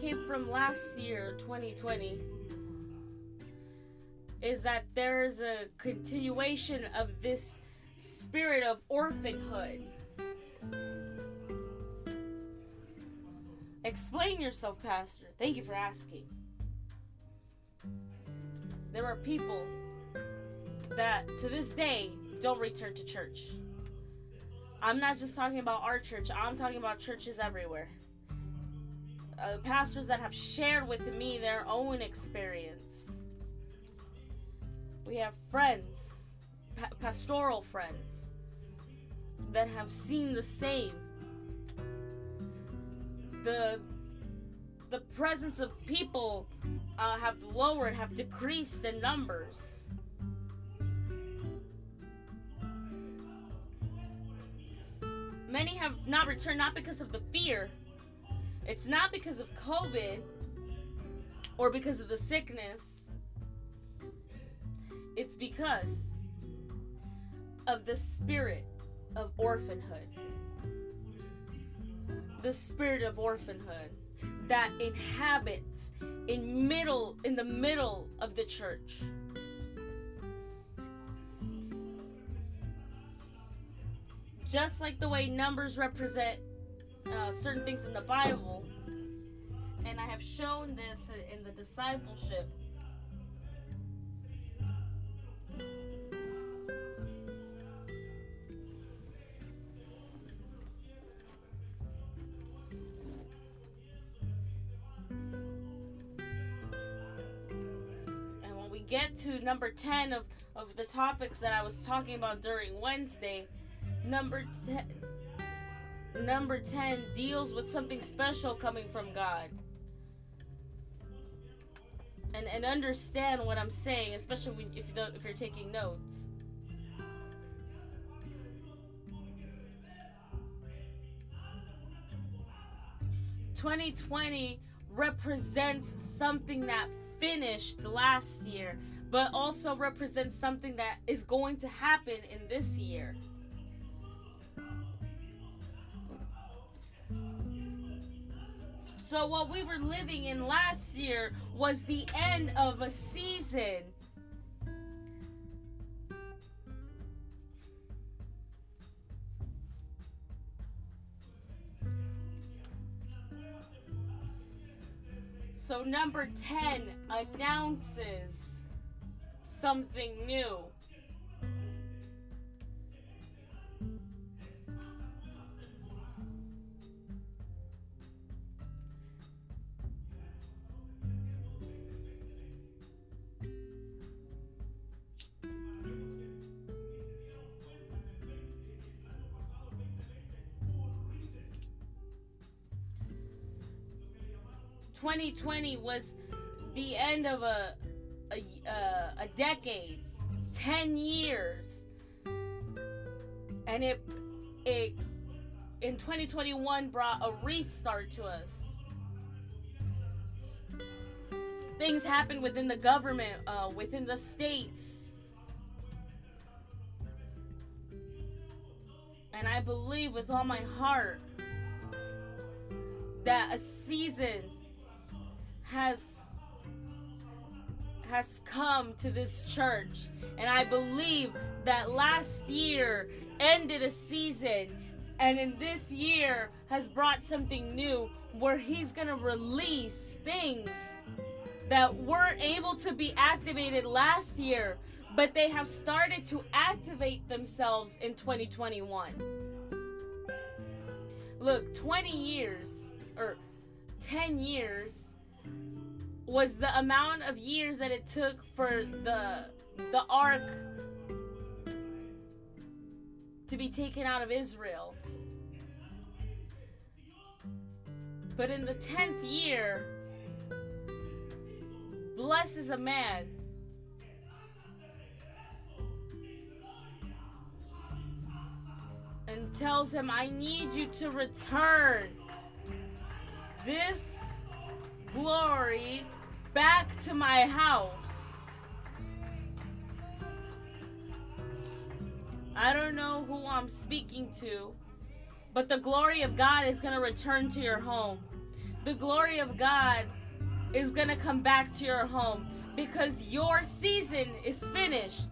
came from last year, 2020, is that there's a continuation of this spirit of orphanhood. Explain yourself, Pastor. Thank you for asking. There are people that to this day don't return to church. I'm not just talking about our church, I'm talking about churches everywhere. Uh, pastors that have shared with me their own experience. We have friends, pa- pastoral friends, that have seen the same. The the presence of people uh, have lowered, have decreased in numbers. Many have not returned, not because of the fear. It's not because of COVID or because of the sickness. It's because of the spirit of orphanhood. The spirit of orphanhood that inhabits in middle in the middle of the church. Just like the way numbers represent uh, certain things in the Bible, and I have shown this in the discipleship. And when we get to number 10 of, of the topics that I was talking about during Wednesday, number 10 number 10 deals with something special coming from God. And and understand what I'm saying, especially when, if don't, if you're taking notes. Twenty twenty represents something that finished last year, but also represents something that is going to happen in this year. So, what we were living in last year was the end of a season. So, number 10 announces something new. Twenty twenty was the end of a a, uh, a decade, ten years, and it it in 2021 brought a restart to us. Things happened within the government, uh, within the states. And I believe with all my heart that a season has has come to this church. And I believe that last year ended a season and in this year has brought something new where he's going to release things that weren't able to be activated last year, but they have started to activate themselves in 2021. Look, 20 years or 10 years was the amount of years that it took for the the ark to be taken out of Israel. But in the 10th year, blesses a man and tells him, I need you to return this glory back to my house. I don't know who I'm speaking to, but the glory of God is going to return to your home. the glory of God is going to come back to your home because your season is finished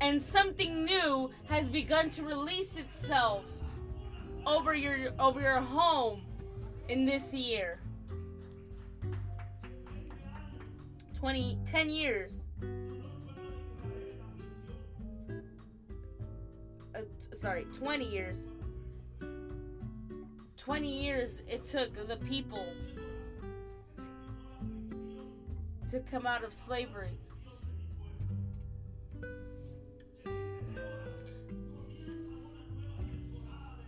and something new has begun to release itself over your over your home in this year 20 10 years. Uh, sorry 20 years. 20 years it took the people to come out of slavery.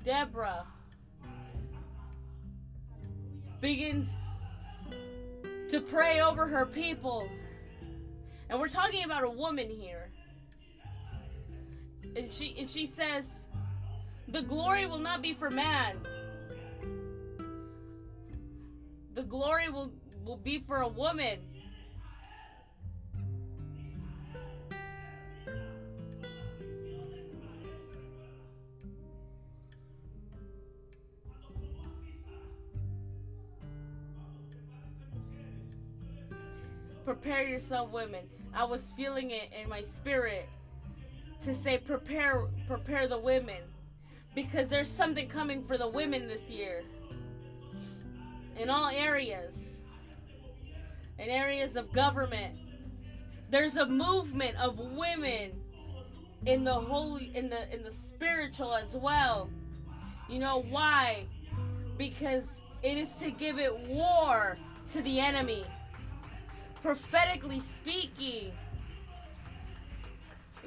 Deborah begins to pray over her people. And we're talking about a woman here. And she and she says, "The glory will not be for man. The glory will will be for a woman." Prepare yourself women. I was feeling it in my spirit to say prepare prepare the women. Because there's something coming for the women this year. In all areas. In areas of government. There's a movement of women in the holy in the in the spiritual as well. You know why? Because it is to give it war to the enemy prophetically speaking,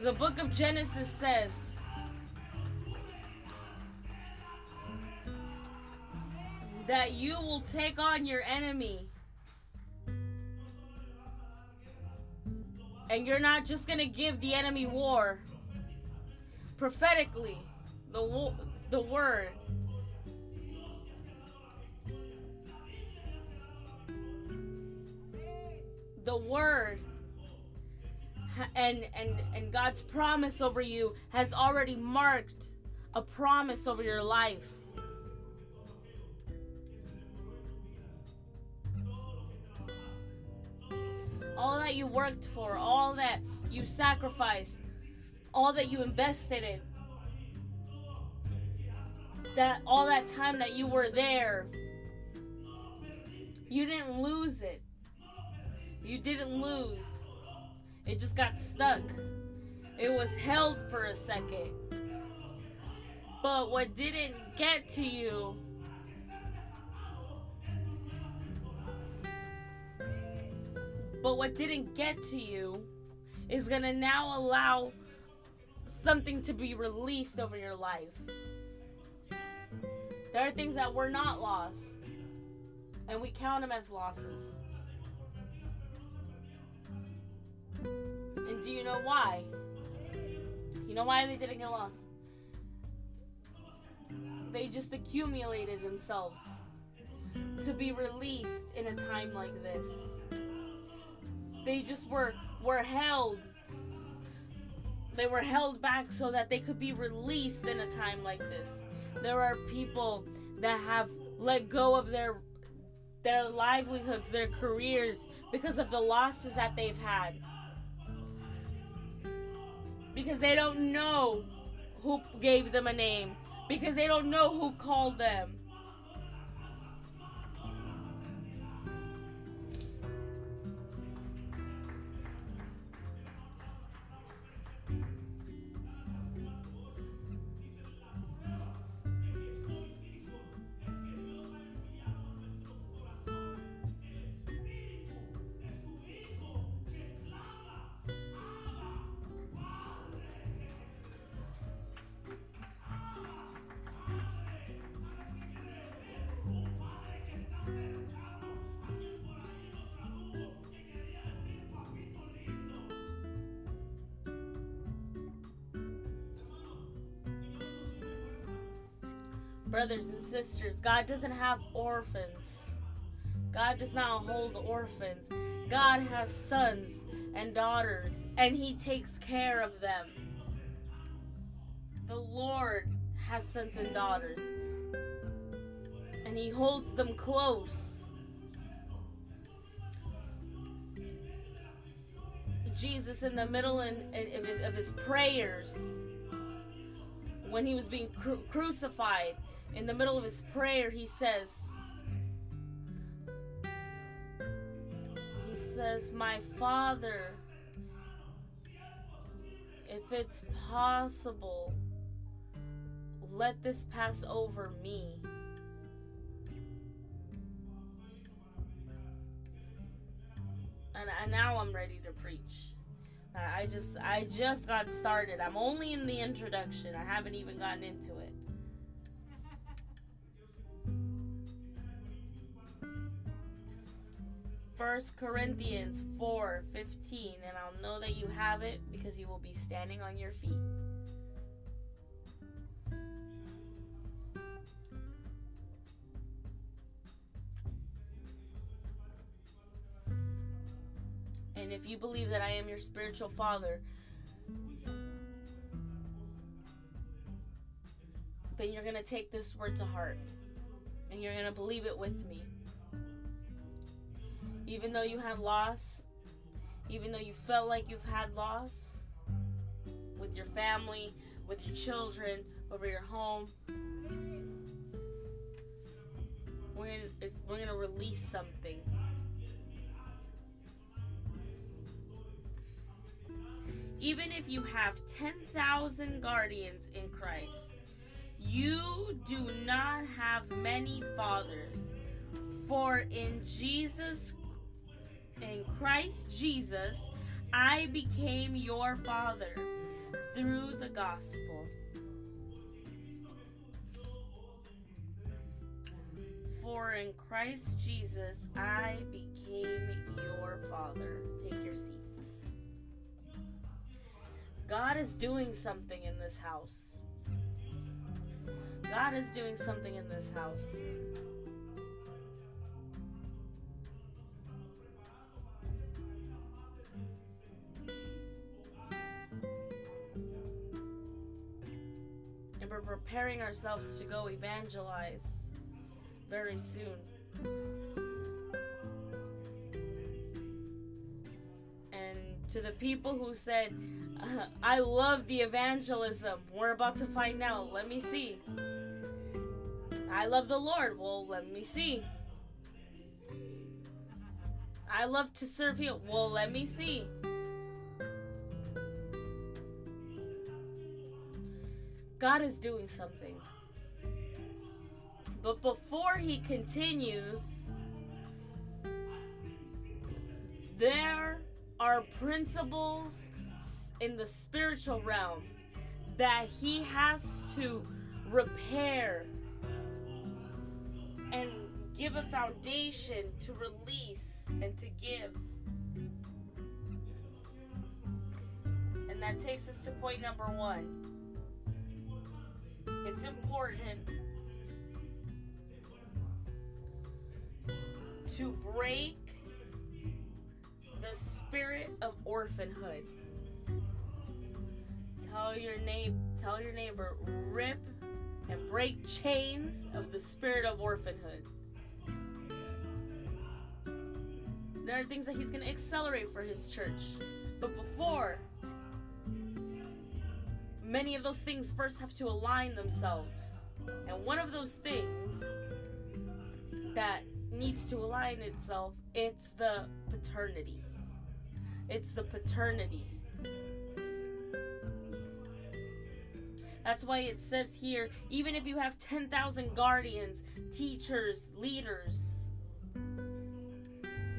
the book of Genesis says, that you will take on your enemy. And you're not just going to give the enemy war. Prophetically, the the word the word and and and God's promise over you has already marked a promise over your life. All that you worked for, all that you sacrificed, all that you invested in. That all that time that you were there, you didn't lose it. You didn't lose. It just got stuck. It was held for a second. But what didn't get to you But what didn't get to you is going to now allow something to be released over your life. There are things that were not lost, and we count them as losses. And do you know why? You know why they didn't get lost? They just accumulated themselves to be released in a time like this. They just were were held. They were held back so that they could be released in a time like this. There are people that have let go of their their livelihoods, their careers because of the losses that they've had because they don't know who gave them a name, because they don't know who called them. Brothers and sisters, God doesn't have orphans. God does not hold orphans. God has sons and daughters, and He takes care of them. The Lord has sons and daughters, and he holds them close. Jesus, in the middle of, his, of his prayers, when he was being cru- crucified, in the middle of his prayer, he says, He says, My Father, if it's possible, let this pass over me. And, and now I'm ready to preach. I just I just got started. I'm only in the introduction. I haven't even gotten into it. First Corinthians 4 15, and I'll know that you have it because you will be standing on your feet. And if you believe that I am your spiritual father, then you're going to take this word to heart and you're going to believe it with me. Even though you had loss, even though you felt like you've had loss with your family, with your children, over your home, we're gonna, we're gonna release something. Even if you have 10,000 guardians in Christ, you do not have many fathers. For in Jesus in Christ Jesus, I became your father through the gospel. For in Christ Jesus, I became your father. Take your seats. God is doing something in this house. God is doing something in this house. Preparing ourselves to go evangelize very soon. And to the people who said, uh, I love the evangelism, we're about to find out. Let me see. I love the Lord. Well, let me see. I love to serve you. Well, let me see. God is doing something. But before he continues, there are principles in the spiritual realm that he has to repair and give a foundation to release and to give. And that takes us to point number one it's important to break the spirit of orphanhood. Tell your neighbor, tell your neighbor, rip and break chains of the spirit of orphanhood. There are things that he's going to accelerate for his church. But before many of those things first have to align themselves. And one of those things that needs to align itself, it's the paternity. It's the paternity. That's why it says here, even if you have 10,000 guardians, teachers, leaders.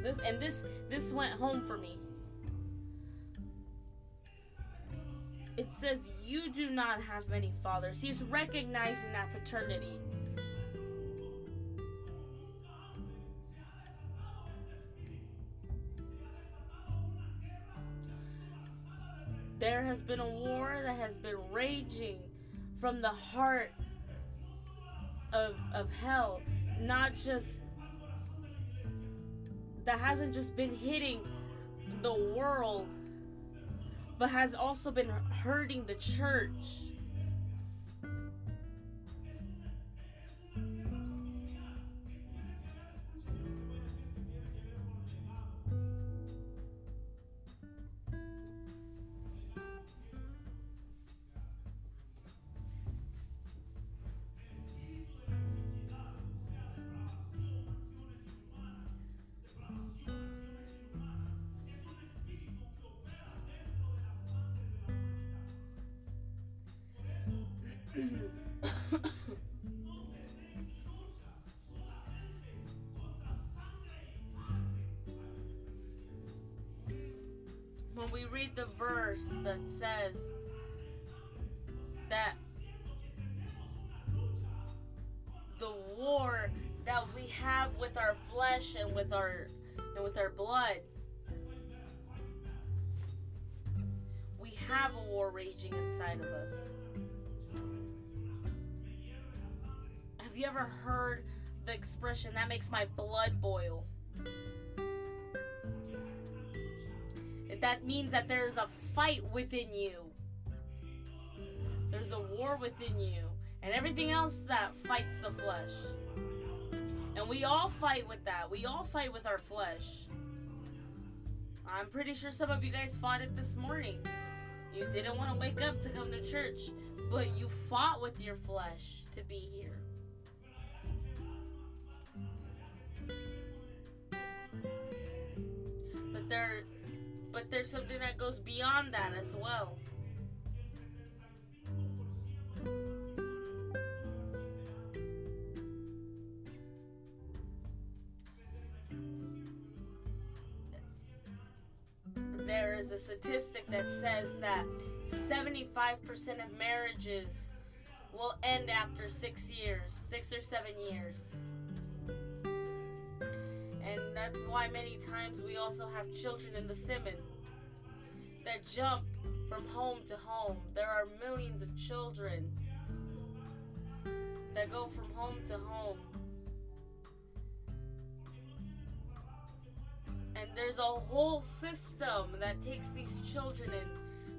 This and this this went home for me. it says you do not have many fathers. He's recognizing that paternity. There has been a war that has been raging from the heart of, of hell, not just that hasn't just been hitting the world but has also been hurting the church. Our and with our blood we have a war raging inside of us. Have you ever heard the expression that makes my blood boil that means that there's a fight within you. There's a war within you. And everything else that fights the flesh. And we all fight with that. We all fight with our flesh. I'm pretty sure some of you guys fought it this morning. You didn't want to wake up to come to church, but you fought with your flesh to be here. But there but there's something that goes beyond that as well. Statistic that says that 75% of marriages will end after six years, six or seven years. And that's why many times we also have children in the Simon that jump from home to home. There are millions of children that go from home to home there's a whole system that takes these children in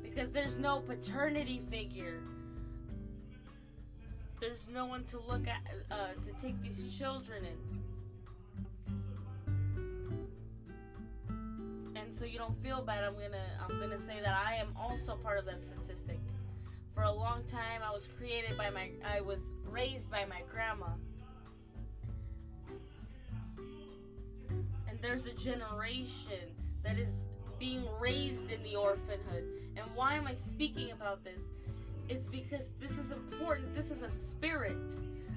because there's no paternity figure. There's no one to look at uh, to take these children in. And so you don't feel bad. I'm gonna i'm gonna say that i am also part of that statistic. For a long time i was created by my i was raised by my grandma there's a generation that is being raised in the orphanhood. And why am I speaking about this? It's because this is important. This is a spirit.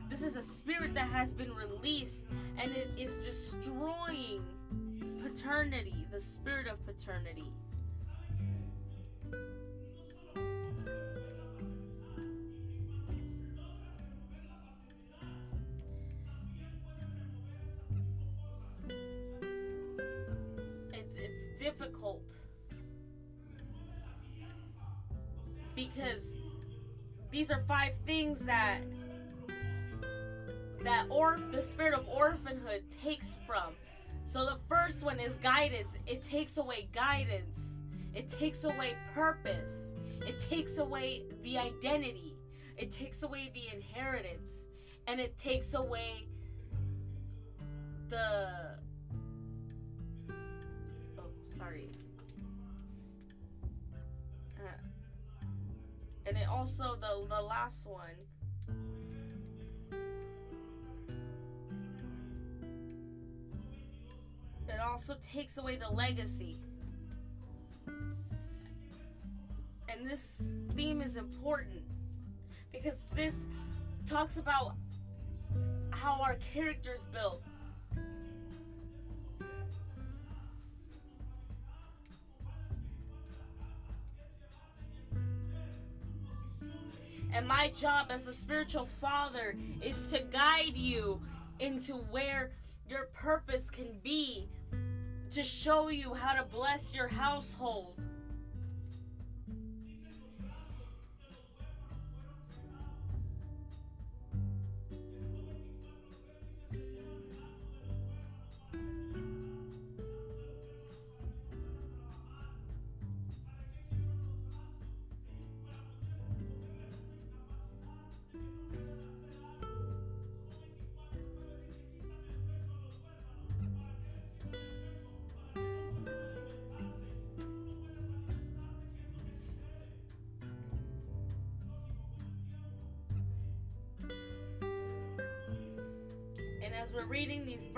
This is a spirit that has been released and it is destroying paternity, the spirit of paternity. Difficult because these are five things that that or the spirit of orphanhood takes from. So the first one is guidance. It takes away guidance. It takes away purpose. It takes away the identity. It takes away the inheritance. And it takes away the sorry. Uh, and it also the the last one. It also takes away the legacy. And this theme is important because this talks about how our characters built And my job as a spiritual father is to guide you into where your purpose can be, to show you how to bless your household.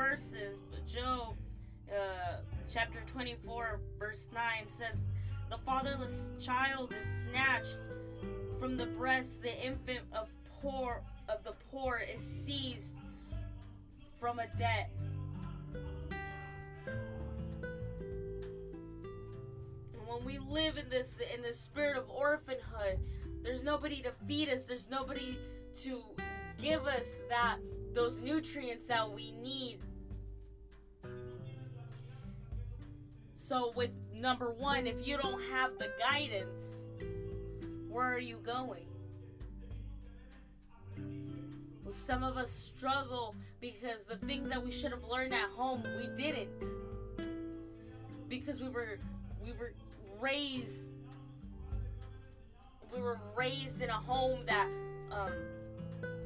Verses, but Job uh, chapter 24, verse 9 says, The fatherless child is snatched from the breast, the infant of poor of the poor is seized from a debt. And when we live in this in the spirit of orphanhood, there's nobody to feed us. There's nobody to give us that those nutrients that we need. So with number 1, if you don't have the guidance, where are you going? Well, some of us struggle because the things that we should have learned at home, we didn't. Because we were we were raised we were raised in a home that um,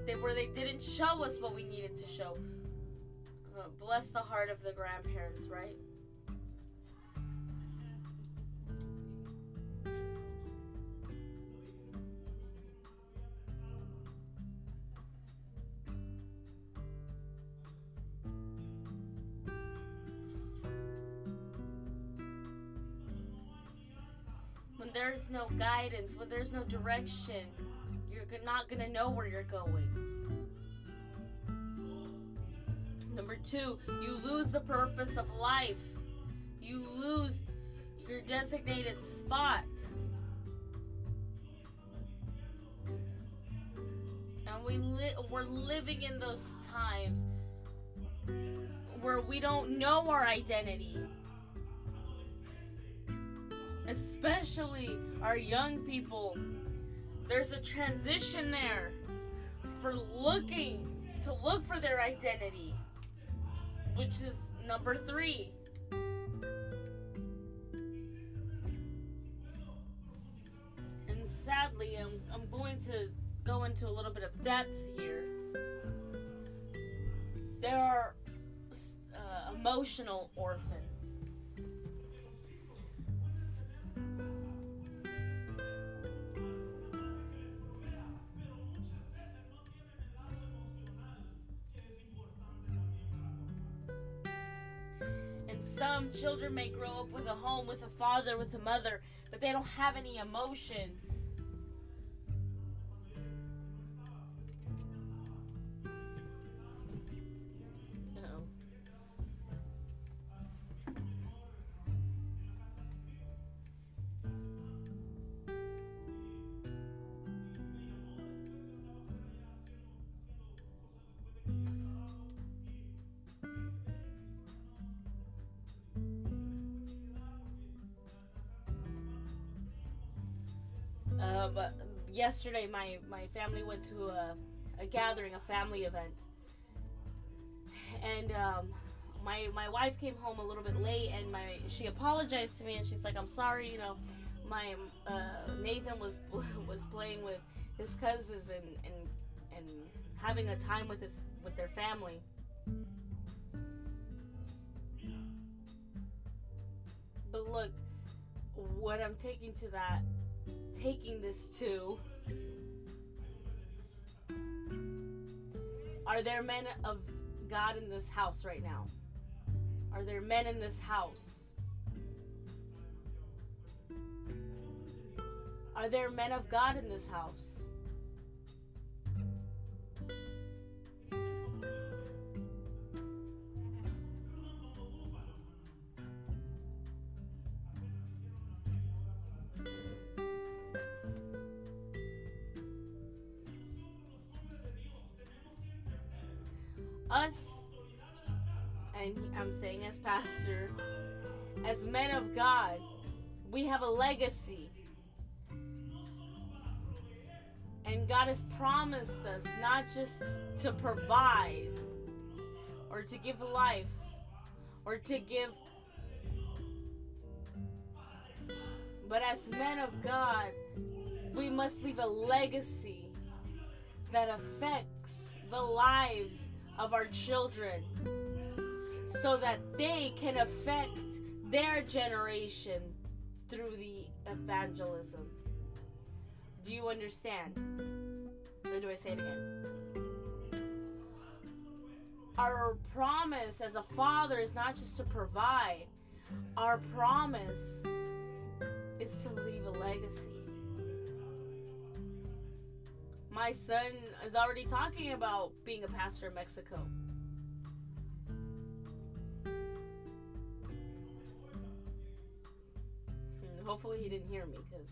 they, where they didn't show us what we needed to show. Uh, bless the heart of the grandparents, right? There's no guidance, when there's no direction, you're not going to know where you're going. Number two, you lose the purpose of life. You lose your designated spot. And we li- we're living in those times where we don't know our identity. Especially our young people. There's a transition there for looking to look for their identity which is number three. And sadly, I'm, I'm going to go into a little bit of depth here. There are uh, emotional orphans. Some children may grow up with a home, with a father, with a mother, but they don't have any emotions. Yesterday, my my family went to a, a gathering, a family event, and um, my my wife came home a little bit late, and my she apologized to me, and she's like, "I'm sorry, you know, my uh, Nathan was was playing with his cousins and and and having a time with his with their family." But look, what I'm taking to that taking this to Are there men of God in this house right now? Are there men in this house? Are there men of God in this house? A legacy. And God has promised us not just to provide or to give life or to give, but as men of God, we must leave a legacy that affects the lives of our children so that they can affect their generation through the evangelism. Do you understand? Or do I say it again? Our promise as a father is not just to provide, our promise is to leave a legacy. My son is already talking about being a pastor in Mexico. Hopefully he didn't hear me because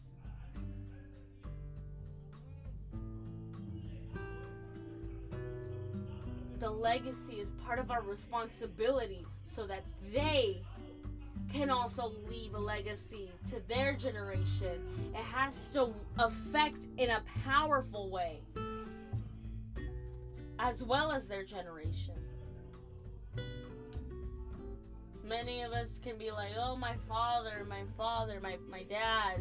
the legacy is part of our responsibility so that they can also leave a legacy to their generation. It has to affect in a powerful way as well as their generation. Many of us can be like, oh, my father, my father, my, my dad.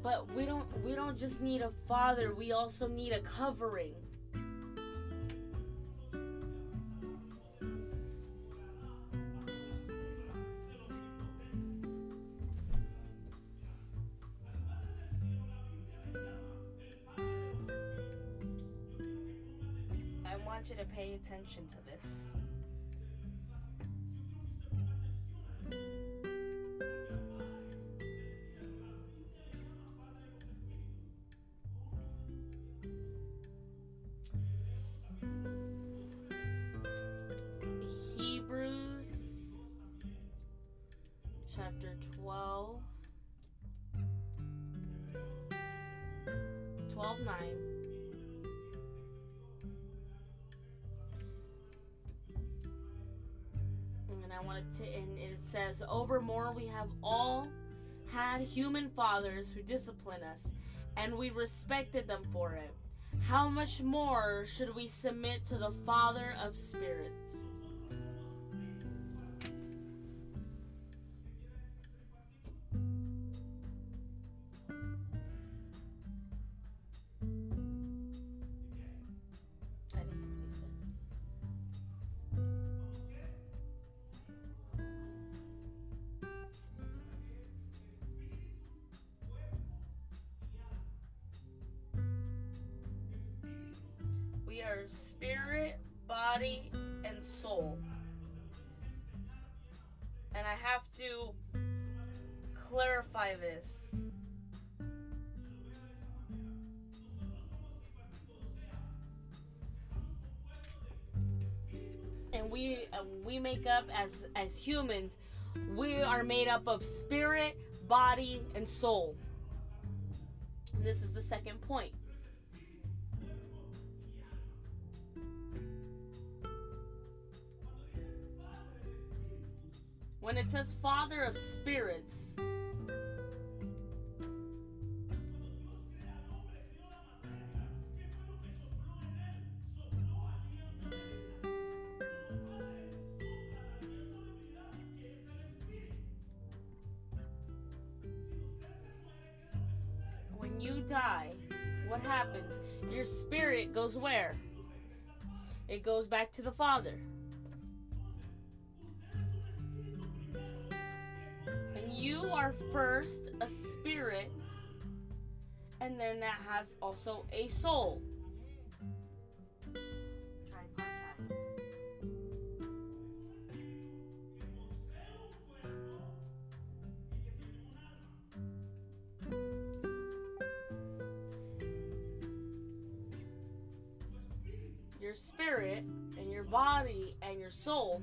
But we don't we don't just need a father, we also need a covering. Want you to pay attention to this. And it says overmore we have all had human fathers who discipline us and we respected them for it. How much more should we submit to the father of spirits Are spirit, body, and soul. And I have to clarify this. And we uh, we make up as as humans, we are made up of spirit, body, and soul. And this is the second point. When it says Father of spirits, when you die, what happens? Your spirit goes where? It goes back to the Father. Are first a spirit, and then that has also a soul. Your spirit and your body and your soul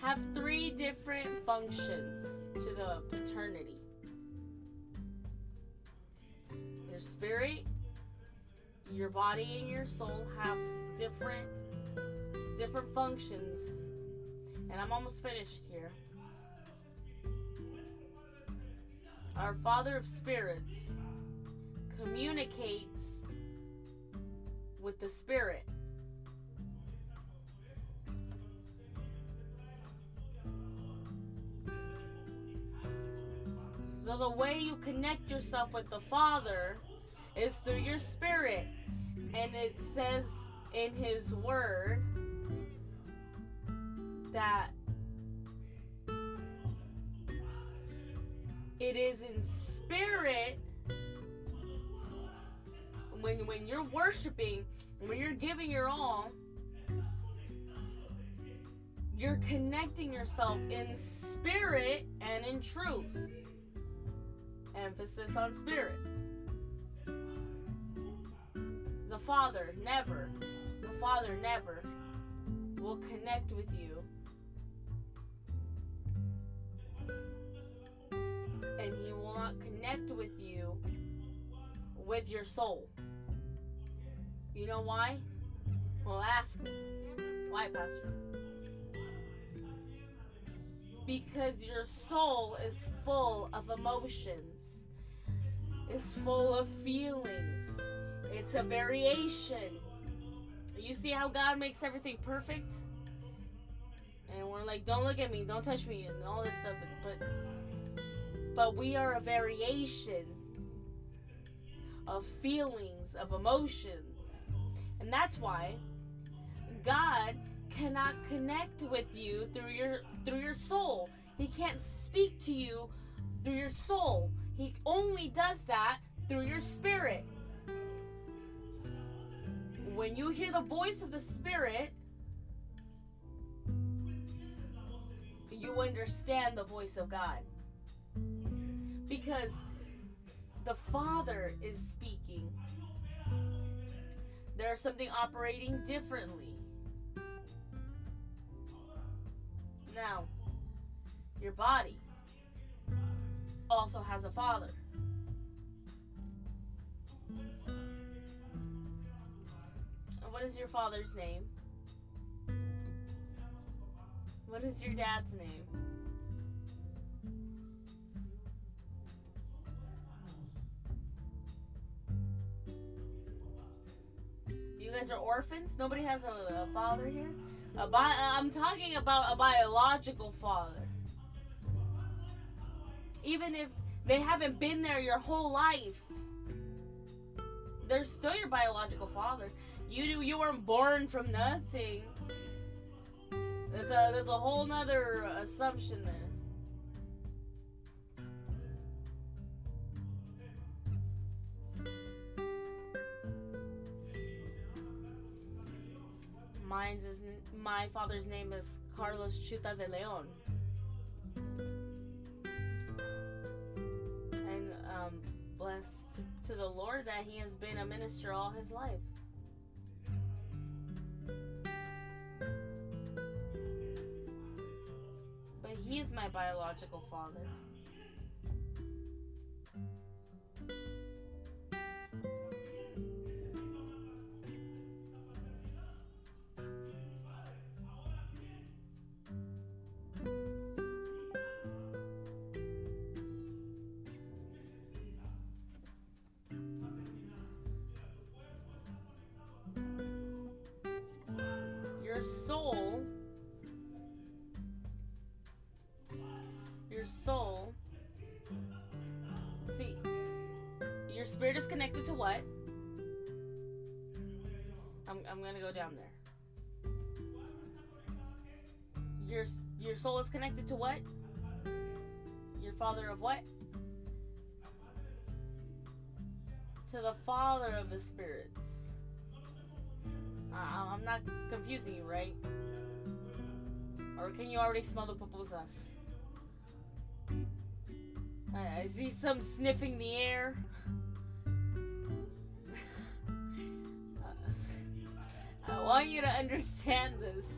have three different functions to the paternity. Your spirit, your body, and your soul have different different functions. And I'm almost finished here. Our Father of Spirits communicates with the Spirit. So the way you connect yourself with the Father is through your spirit. And it says in his word that it is in spirit when when you're worshiping, when you're giving your all, you're connecting yourself in spirit and in truth emphasis on spirit. The Father never, the Father never will connect with you And He will not connect with you with your soul. You know why? Well, ask me. Why, Pastor? Because your soul is full of emotions, is full of feelings. It's a variation. You see how God makes everything perfect? And we're like, don't look at me, don't touch me, and all this stuff. But but we are a variation of feelings, of emotions. And that's why God cannot connect with you through your through your soul. He can't speak to you through your soul. He only does that through your spirit. When you hear the voice of the spirit, you understand the voice of God. Because the Father is speaking. There's something operating differently. Now, your body also has a father. And what is your father's name? What is your dad's name? You guys are orphans? Nobody has a, a father here? A bi- I'm talking about a biological father. Even if they haven't been there your whole life, they're still your biological father. You you weren't born from nothing. That's a that's a whole nother assumption there. Mine's is my father's name is Carlos Chuta de Leon. Um, blessed to, the Lord that he has been a minister all his life. But he is my biological father. Soul your soul see your spirit is connected to what? I'm, I'm gonna go down there. Your your soul is connected to what? Your father of what? To the father of the spirits I- I'm not confusing you, right? Or can you already smell the pupusas? Uh, I, I see some sniffing the air. Uh, I want you to understand this.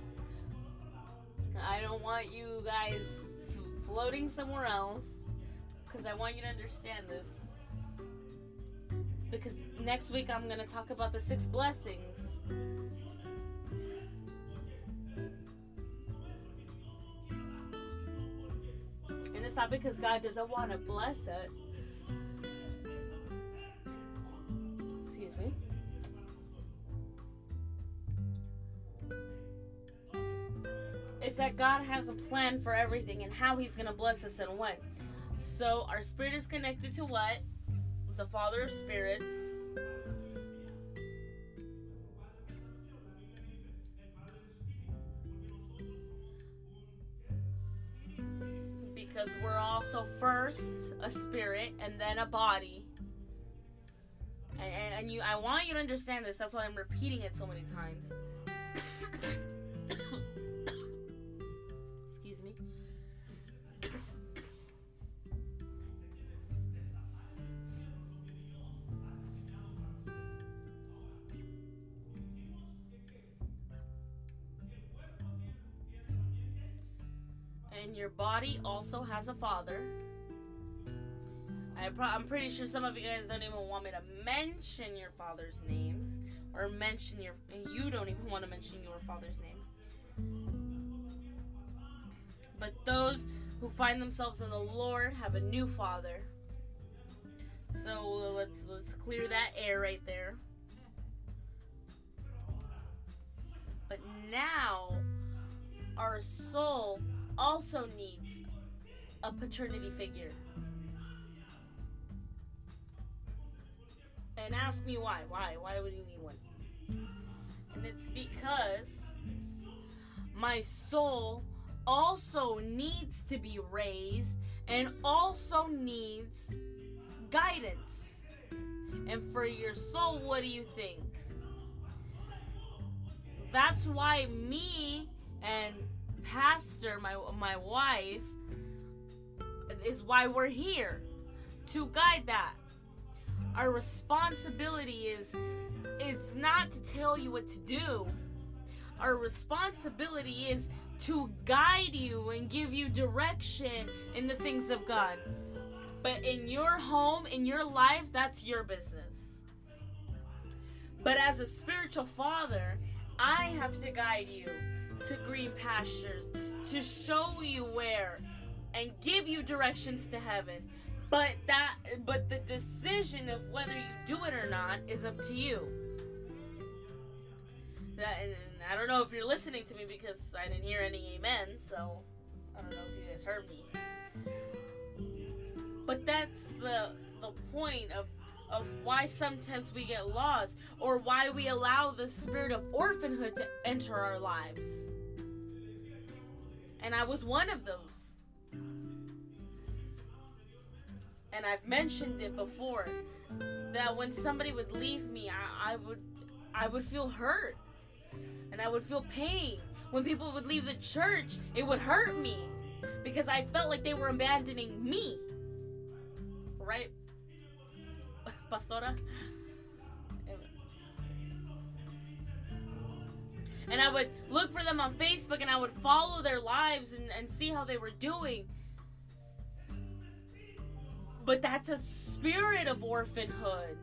I don't want you guys floating somewhere else. Because I want you to understand this. Because next week I'm going to talk about the six blessings. Not because God doesn't want to bless us. Excuse me. It's that God has a plan for everything and how He's going to bless us and when. So our spirit is connected to what? The Father of Spirits. Because we're also first a spirit and then a body. And, and, and you, I want you to understand this. That's why I'm repeating it so many times. Also has a father. I pro- I'm pretty sure some of you guys don't even want me to mention your father's names or mention your you don't even want to mention your father's name. But those who find themselves in the Lord have a new father. So let's let's clear that air right there. But now our soul also needs a paternity figure. And ask me why. Why? Why would he need one? And it's because my soul also needs to be raised and also needs guidance. And for your soul, what do you think? That's why me and Pastor, my my wife, is why we're here to guide that. Our responsibility is it's not to tell you what to do. Our responsibility is to guide you and give you direction in the things of God. But in your home, in your life, that's your business. But as a spiritual father, I have to guide you to green pastures, to show you where and give you directions to heaven. But that but the decision of whether you do it or not is up to you. That, and I don't know if you're listening to me because I didn't hear any amen, so I don't know if you guys heard me. But that's the the point of of why sometimes we get lost or why we allow the spirit of orphanhood to enter our lives. And I was one of those. And I've mentioned it before that when somebody would leave me, I, I would I would feel hurt. And I would feel pain. When people would leave the church, it would hurt me because I felt like they were abandoning me. Right? Pastora? And I would look for them on Facebook and I would follow their lives and, and see how they were doing. But that's a spirit of orphanhood.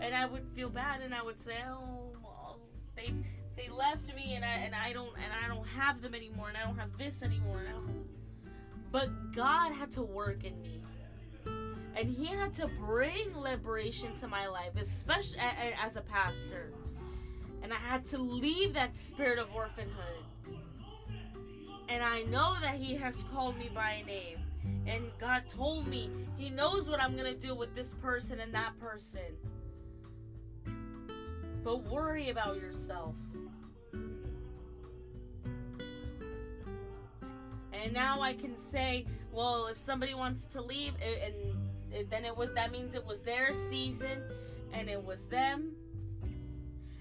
And I would feel bad and I would say, Oh they they left me and I and I don't and I don't have them anymore and I don't have this anymore don't but God had to work in me and he had to bring liberation to my life especially as a pastor and I had to leave that spirit of orphanhood. And I know that He has called me by name. And God told me He knows what I'm going to do with this person and that person. But worry about yourself. And now I can say, well, if somebody wants to leave, and then it was that means it was their season, and it was them,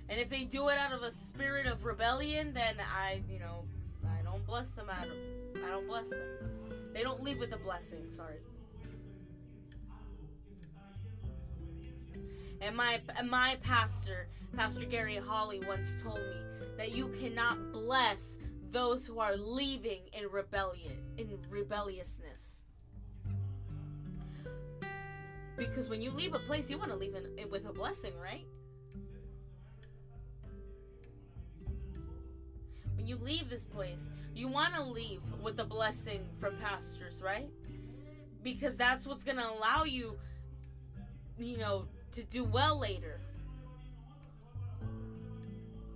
and if they do it out of a spirit of rebellion, then I, you know, I don't bless them out of, I don't bless them. They don't leave with a blessing, sorry. And my my pastor, Pastor Gary Holly, once told me that you cannot bless those who are leaving in rebellion, in rebelliousness. Because when you leave a place, you want to leave in, eh, with a blessing, right? when you leave this place, you want to leave with a blessing from pastors, right? Because that's what's going to allow you, you know, to do well later.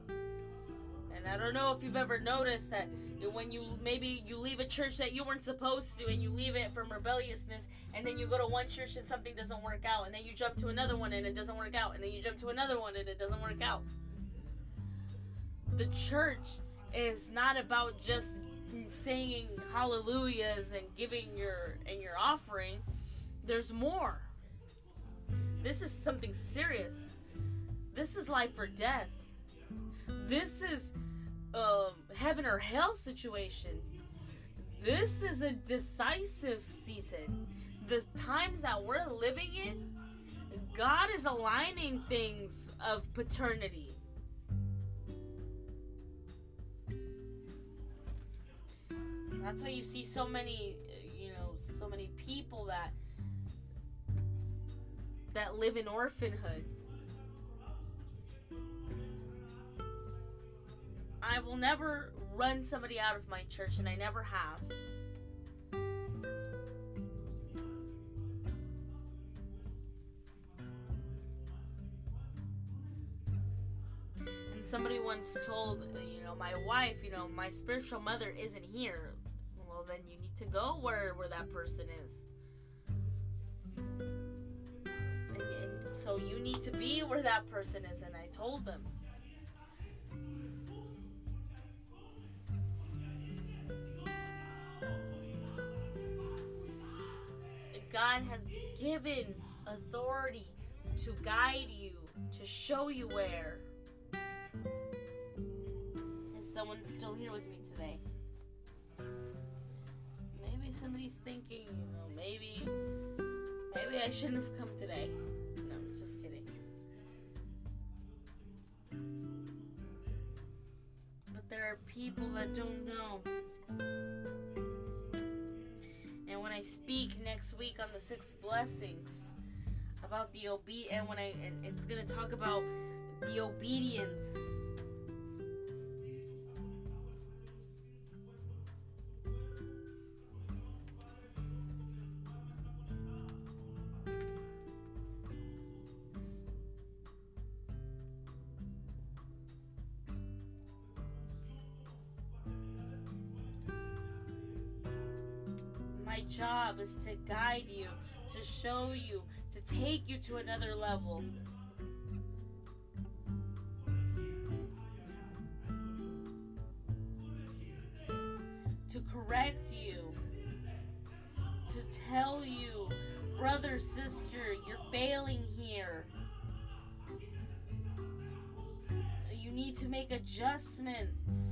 And I don't know if you've ever noticed that when you maybe you leave a church that you weren't supposed to and you leave it from rebelliousness and then you go to one church and something doesn't work out and then you jump to another one and it doesn't work out and then you jump to another one and it doesn't work out. The church is not about just singing hallelujahs and giving your and your offering. There's more. This is something serious. This is life or death. This is um, heaven or hell situation. This is a decisive season. The times that we're living in, God is aligning things of paternity. That's why you see so many, you know, so many people that that live in orphanhood. I will never run somebody out of my church, and I never have. And somebody once told, you know, my wife, you know, my spiritual mother isn't here. Well, then you need to go where where that person is. And, and so you need to be where that person is, and I told them. God has given authority to guide you, to show you where. Is someone still here with me today? Maybe somebody's thinking, you know, maybe maybe I shouldn't have come today. No, just kidding. But there are people that don't know. I speak next week on the six blessings about the obe and when I and it's gonna talk about the obedience. Job is to guide you, to show you, to take you to another level. To correct you, to tell you, brother, sister, you're failing here. You need to make adjustments.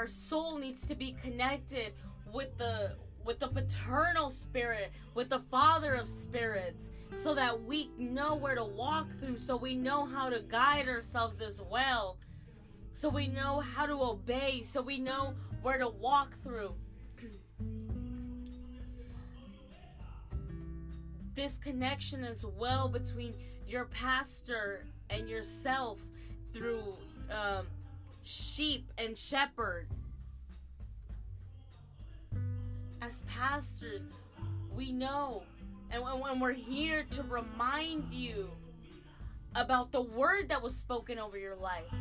Our soul needs to be connected with the with the paternal spirit with the father of spirits so that we know where to walk through so we know how to guide ourselves as well so we know how to obey so we know where to walk through. This connection as well between your pastor and yourself through um, sheep and shepherd. As pastors, we know, and when we're here to remind you about the word that was spoken over your life,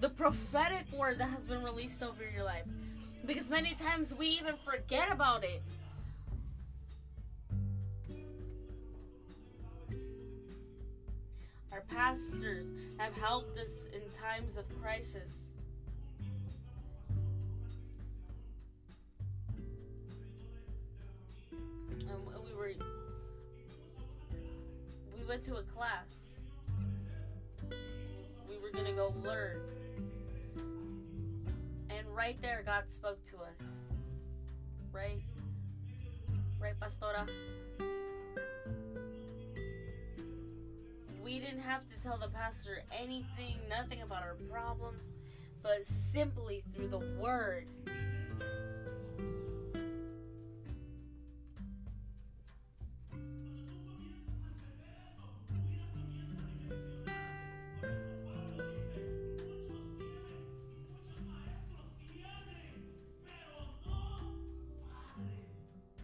the prophetic word that has been released over your life. Because many times we even forget about it. Our pastors have helped us in times of crisis. Um, we were we went to a class. We were gonna go learn, and right there, God spoke to us. Right, right, Pastora. We didn't have to tell the pastor anything, nothing about our problems, but simply through the word.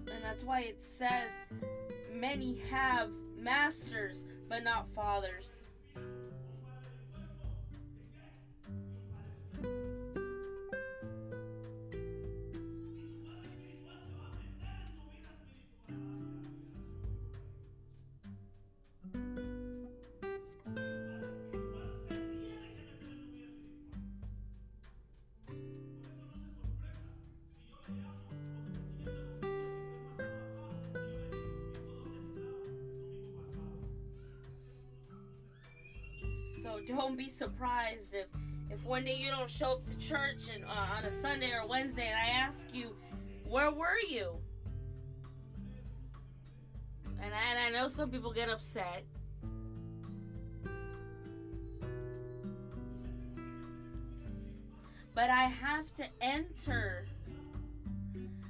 And that's why it says many have masters, but not fathers. So don't be surprised if if one day you don't show up to church and uh, on a Sunday or Wednesday and I ask you, where were you? And I, and I know some people get upset. But I have to enter.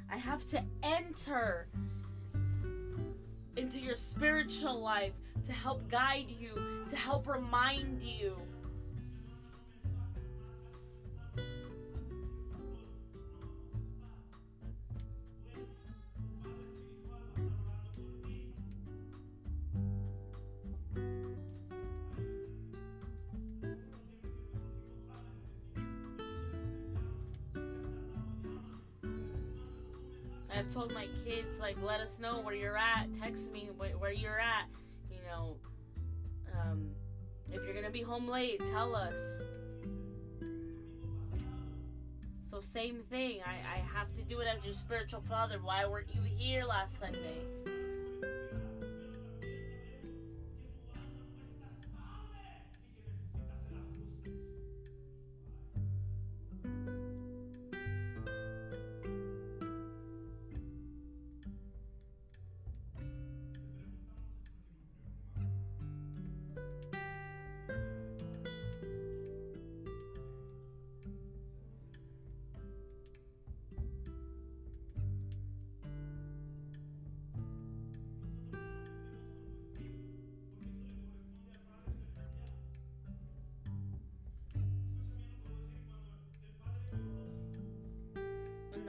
I have to enter into your spiritual life to help guide you, to help remind you. I've told my kids like, let us know where you're at. Text me where you're at. If you're gonna be home late, tell us. So same thing. I, I have to do it as your spiritual father. Why weren't you here last Sunday?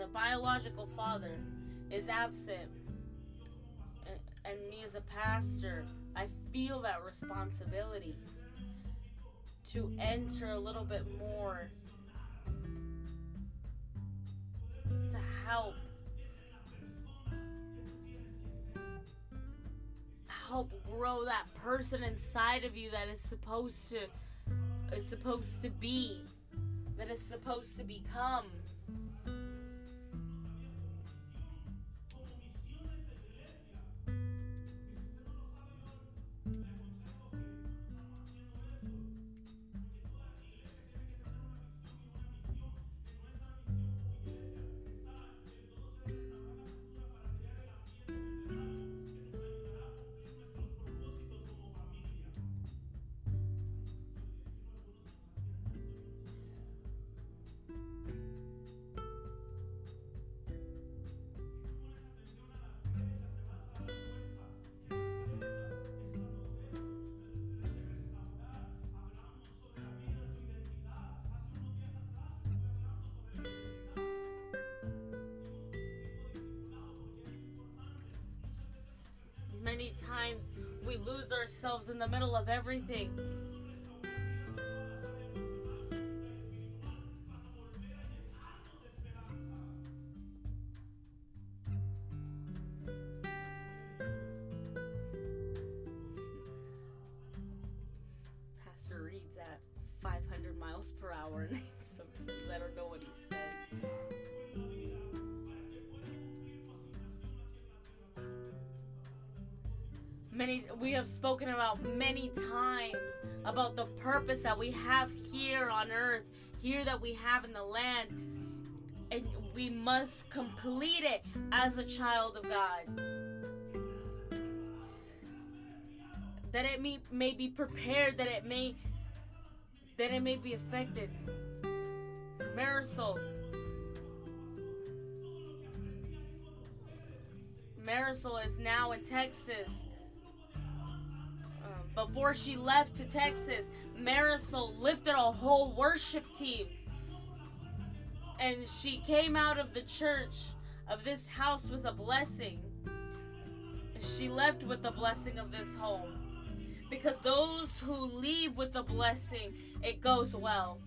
The biological father is absent and me as a pastor, I feel that responsibility to enter a little bit more to help help grow that person inside of you that is supposed to is supposed to be that is supposed to become lose ourselves in the middle of everything. Many we have spoken about many times about the purpose that we have here on earth here that we have in the land. And we must complete it as a child of god. That it may, may be prepared that it may that it may be affected. Marisol. Marisol is now in texas before she left to Texas, Marisol lifted a whole worship team. And she came out of the church of this house with a blessing. She left with the blessing of this home. Because those who leave with the blessing, it goes well.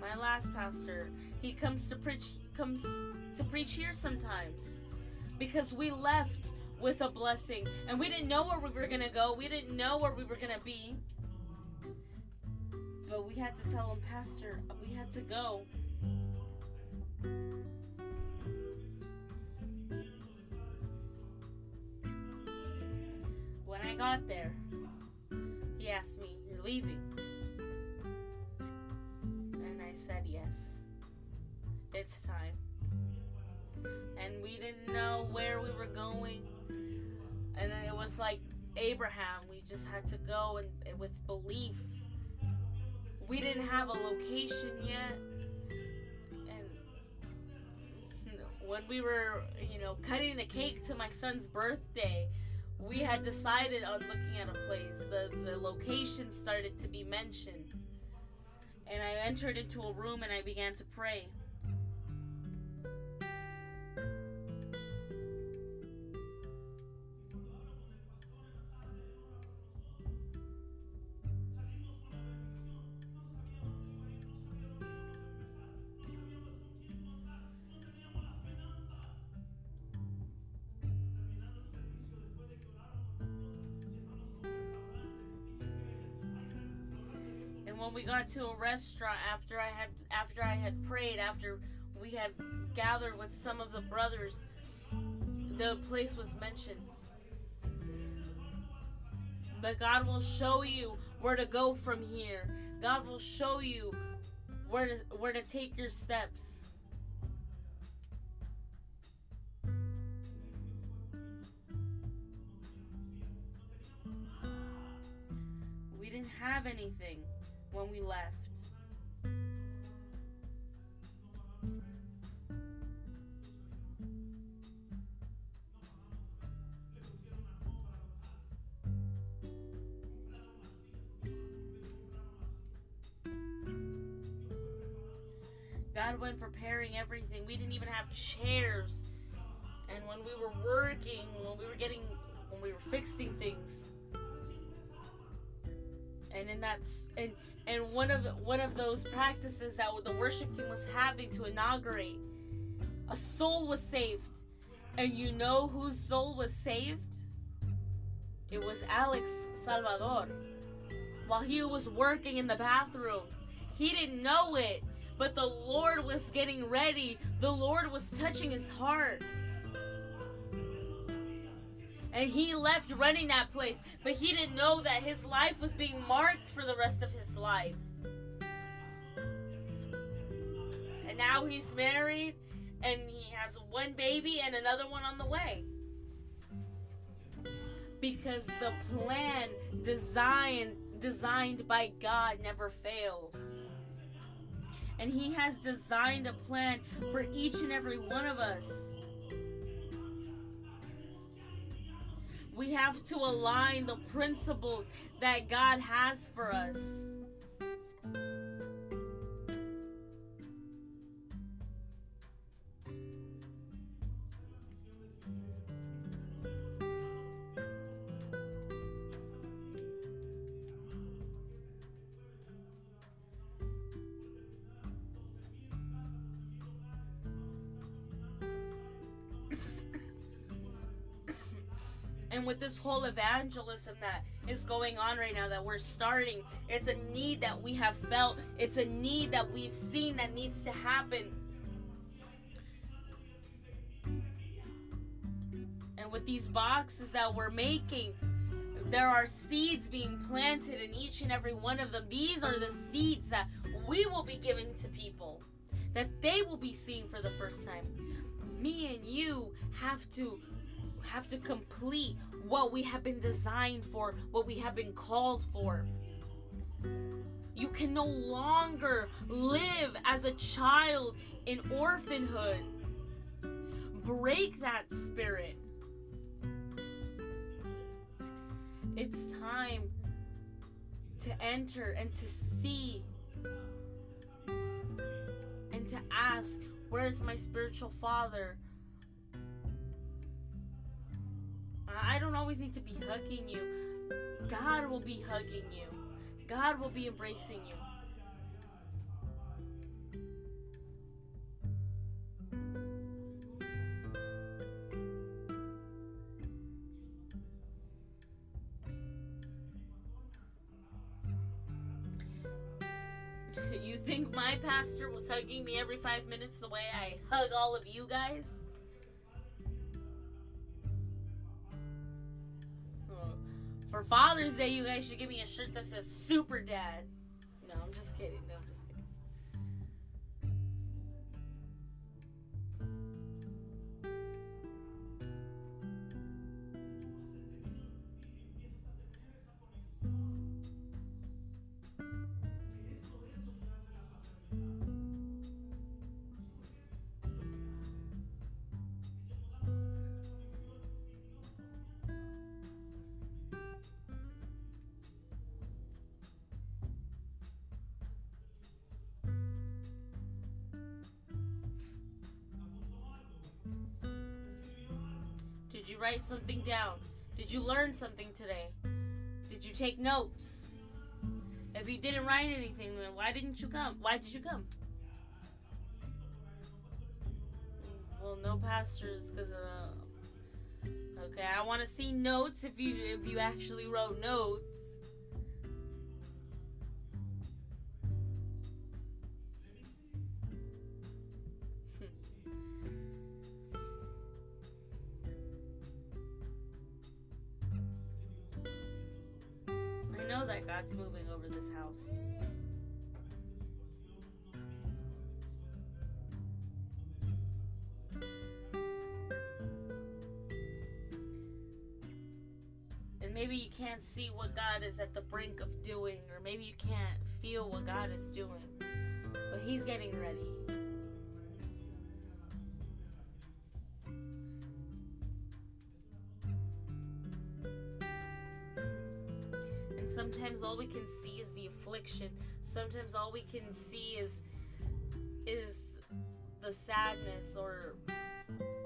My last pastor, he comes to preach comes to preach here sometimes because we left with a blessing and we didn't know where we were going to go. We didn't know where we were going to be. But we had to tell him, Pastor, we had to go. When I got there, he asked me, You're leaving? And I said, Yes. It's time. And we didn't know where we were going. And it was like Abraham, we just had to go and with belief. We didn't have a location yet. And when we were, you know, cutting the cake to my son's birthday, we had decided on looking at a place. The, the location started to be mentioned. And I entered into a room and I began to pray. Got to a restaurant after I had after I had prayed, after we had gathered with some of the brothers, the place was mentioned. But God will show you where to go from here. God will show you where to where to take your steps. We didn't have anything when we left. God went preparing everything. We didn't even have chairs. And when we were working, when we were getting, when we were fixing things, and in that and and one of one of those practices that the worship team was having to inaugurate a soul was saved. And you know whose soul was saved? It was alex salvador. While he was working in the bathroom he didn't know it but the lord was getting ready. The lord was touching his heart and he left running that place, but he didn't know that his life was being marked for the rest of his life. And now he's married and he has one baby and another one on the way. Because the plan designed designed by God never fails. And he has designed a plan for each and every one of us. We have to align the principles that God has for us. And with this whole evangelism that is going on right now that we're starting it's a need that we have felt. It's a need that we've seen that needs to happen. And with these boxes that we're making there are seeds being planted in each and every one of them. These are the seeds that we will be giving to people that they will be seeing for the first time. Me and you have to have to complete what we have been designed for, what we have been called for. You can no longer live as a child in orphanhood. Break that spirit. It's time to enter and to see and to ask, Where's my spiritual father? I don't always need to be hugging you. God will be hugging you, God will be embracing you. You think my pastor was hugging me every five minutes the way I hug all of you guys? For Father's Day, you guys should give me a shirt that says Super Dad. No, I'm just kidding. No, I'm just kidding. Something down? Did you learn something today? Did you take notes? If you didn't write anything, then why didn't you come? Why did you come? Well, no pastors, because uh, okay, I want to see notes if you if you actually wrote notes. Know that God's moving over this house. And maybe you can't see what God is at the brink of doing, or maybe you can't feel what God is doing, but He's getting ready. All we can see is the affliction. Sometimes all we can see is is the sadness or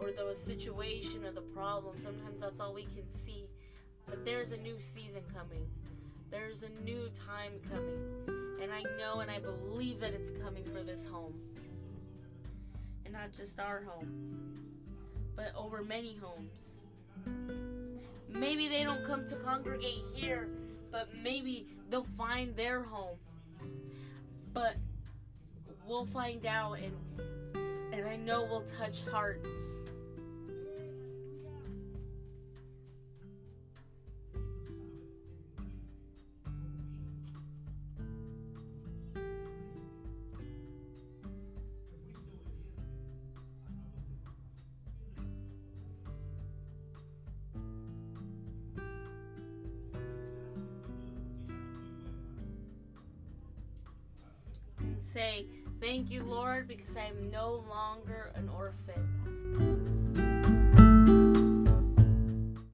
or the situation or the problem. Sometimes that's all we can see. But there's a new season coming. There's a new time coming. And I know and I believe that it's coming for this home. And not just our home, but over many homes. Maybe they don't come to congregate here, but maybe they'll find their home. But we'll find out and and I know we'll touch hearts. Because I am no longer an orphan.